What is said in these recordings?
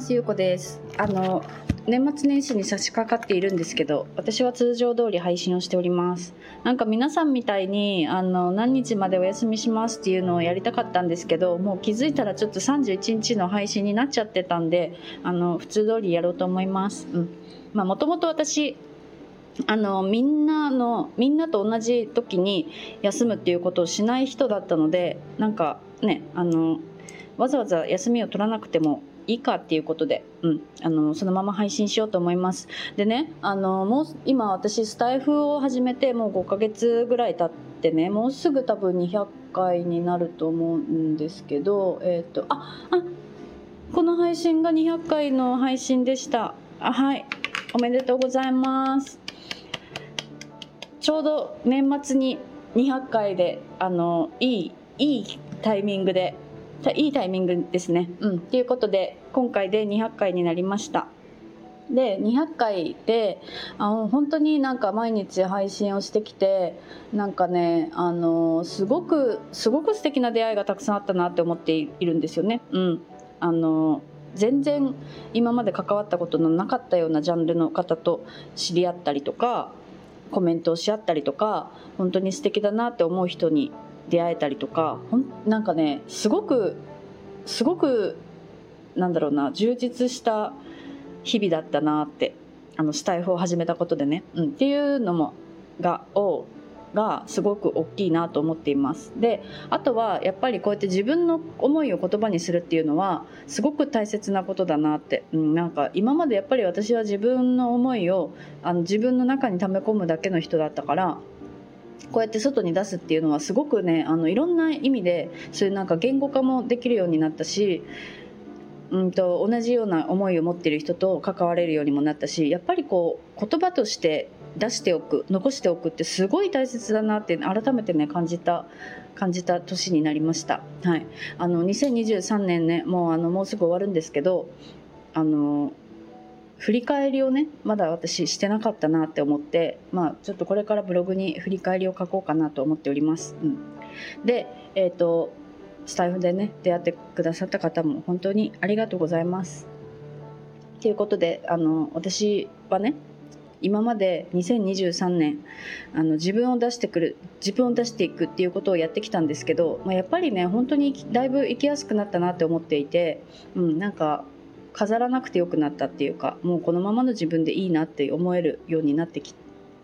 ますゆうこです。あの年末年始に差し掛かっているんですけど私は通常通り配信をしております。なんか皆さんみたいにあの何日までお休みしますっていうのをやりたかったんですけどもう気づいたらちょっと31日の配信になっちゃってたんであの普通通りやろうと思います。うん。まあもともと私あのみんなのみんなと同じ時に休むっていうことをしない人だったのでなんかねあのわざわざ休みを取らなくてもいいかっていうことで、うん、あのそのまま配信しようと思います。でねあのもう今私スタイフを始めてもう5ヶ月ぐらい経ってねもうすぐ多分200回になると思うんですけどえっ、ー、とああこの配信が200回の配信でした。あはい。おめでとうございます。ちょうど年末に200回であのいいいいタイミングでいいタイミングですね。うん。ということで、今回で200回になりました。で200回であの本当になんか毎日配信をしてきてなんかねあのすごくすごく素敵な出会いがたくさんあったなって思っているんですよね。うん、あの全然今まで関わったことのなかったようなジャンルの方と知り合ったりとかコメントをし合ったりとか本当に素敵だなって思う人に出会えたりとかほんなんかねすごくすごくなんだろうな充実した日々だったなってあのスタイフを始めたことでね、うん、っていうのもがをがすごく大きいなと思っています。であとはやっぱりこうやって自分の思いを言葉にするっていうのはすごく大切なことだなって、うん、なんか今までやっぱり私は自分の思いをあの自分の中に溜め込むだけの人だったからこうやって外に出すっていうのはすごくねあのいろんな意味でそういうなんか言語化もできるようになったしうんと同じような思いを持ってる人と関われるようにもなったしやっぱりこう言葉として出しておく残しておくってすごい大切だなって改めてね感じた感じた年になりました。はい、あの2023年ねもうあのもうすぐ終わるんですけどあの振り返りをねまだ私してなかったなって思ってまあちょっとこれからブログに振り返りを書こうかなと思っております。うん、でえっ、ー、とスタイフでね出会ってくださった方も本当にありがとうございます。ということであの私はね今まで2023年あの自分を出してくる自分を出していくっていうことをやってきたんですけど、まあ、やっぱりね本当にだいぶ生きやすくなったなって思っていて、うん、なんか飾らなくてよくなったっていうかもうこのままの自分でいいなって思えるようになってき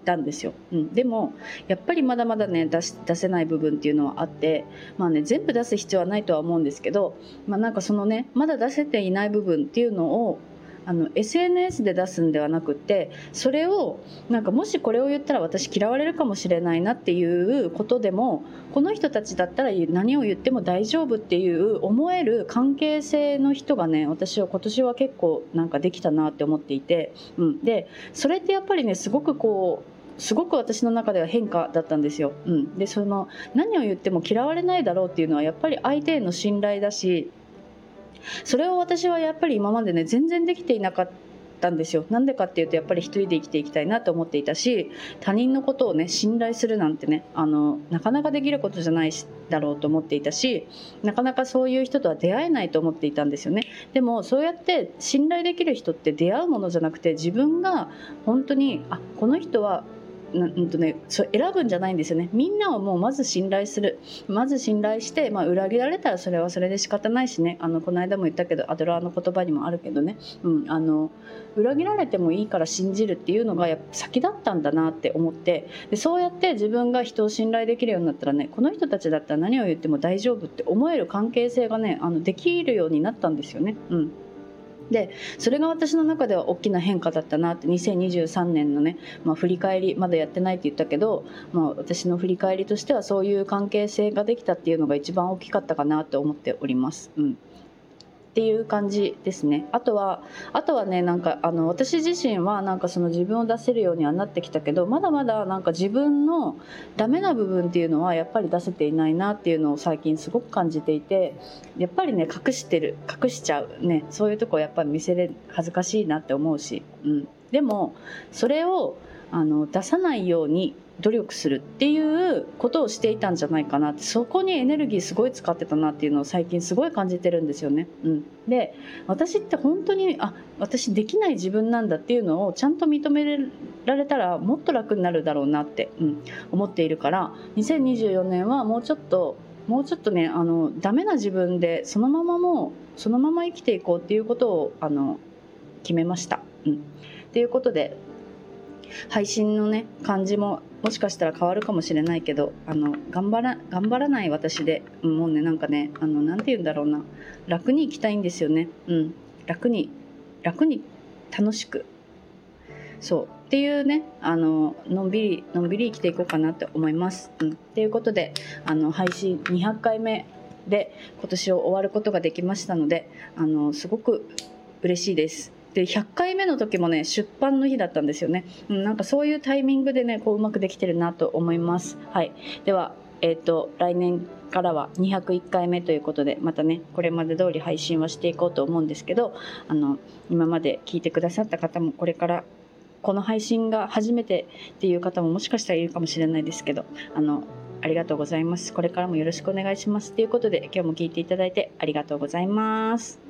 たんですよ、うん、でもやっぱりまだまだね出し出せない部分っていうのはあってまあね全部出す必要はないとは思うんですけど、まあ、なんかそのねまだ出せていない部分っていうのをあの SNS で出すんではなくてそれをなんかもしこれを言ったら私嫌われるかもしれないなっていうことでもこの人たちだったら何を言っても大丈夫っていう思える関係性の人がね私は今年は結構なんかできたなって思っていて、うん、でそれってやっぱりねすごくこうすごく私の中では変化だったんですよ。うん、でその何を言っても嫌われないだろうっていうのはやっぱり相手への信頼だしそれを私はやっぱり今までね全然できていなかったんですよ。なんでかっていうとやっぱり一人で生きていきたいなと思っていたし他人のことをね信頼するなんてねあのなかなかできることじゃないだろうと思っていたしなかなかそういう人とは出会えないと思っていたんですよね。でもそうやって信頼できる人って出会うものじゃなくて自分が本当にあこの人はうんとね、そ選ぶんじゃないんですよね。みんなをもうまず信頼する。まず信頼して、まあ、裏切られたらそれはそれで仕方ないしね。あのこの間も言ったけどアドラーの言葉にもあるけどね、うん、あの裏切られてもいいから信じるっていうのがやっぱ先だったんだなって思って。でそうやって自分が人を信頼できるようになったらねこの人たちだったら何を言っても大丈夫って思える関係性がねあのできるようになったんですよね。うん。でそれが私の中では大きな変化だったなって2023年のね、まあ、振り返りまだやってないって言ったけど、まあ、私の振り返りとしてはそういう関係性ができたっていうのが一番大きかったかなと思っております。うんっていう感じですね。あとはあとはねなんかあの私自身はなんかその自分を出せるようにはなってきたけどまだまだなんか自分のダメな部分っていうのはやっぱり出せていないなっていうのを最近すごく感じていてやっぱりね隠してる隠しちゃうねそういうとこやっぱり見せれ恥ずかしいなって思うし、うん、でもそれをあの出さないように努力するっていうことをしていたんじゃないかなってそこにエネルギーすごい使ってたなっていうのを最近すごい感じてるんですよね。うん、で私って本当にあ私できない自分なんだっていうのをちゃんと認められたらもっと楽になるだろうなって、うん、思っているから2024年はもうちょっともうちょっとねあのダメな自分でそのままもうそのまま生きていこうっていうことをあの決めました。うん、いうことで配信のね感じももしかしたら変わるかもしれないけどあの頑張ら頑張らない私でもうねなんかねあのなて言うんだろうな。楽に生きたいんですよね。うん。楽に楽に楽しく。そう。っていうねあののんびりのんびり生きていこうかなって思います。うん、っていうことであの配信200回目で今年を終わることができましたのであのすごく嬉しいです。で100回目の時もね出版の日だったんですよね、うん、なんかそういうタイミングでねこううまくできてるなと思います。はい。ではえっ、ー、と来年からは201回目ということでまたねこれまで通り配信はしていこうと思うんですけどあの今まで聞いてくださった方もこれからこの配信が初めてっていう方ももしかしたらいるかもしれないですけどあのありがとうございます。これからもよろしくお願いします。ということで今日も聞いていただいてありがとうございます。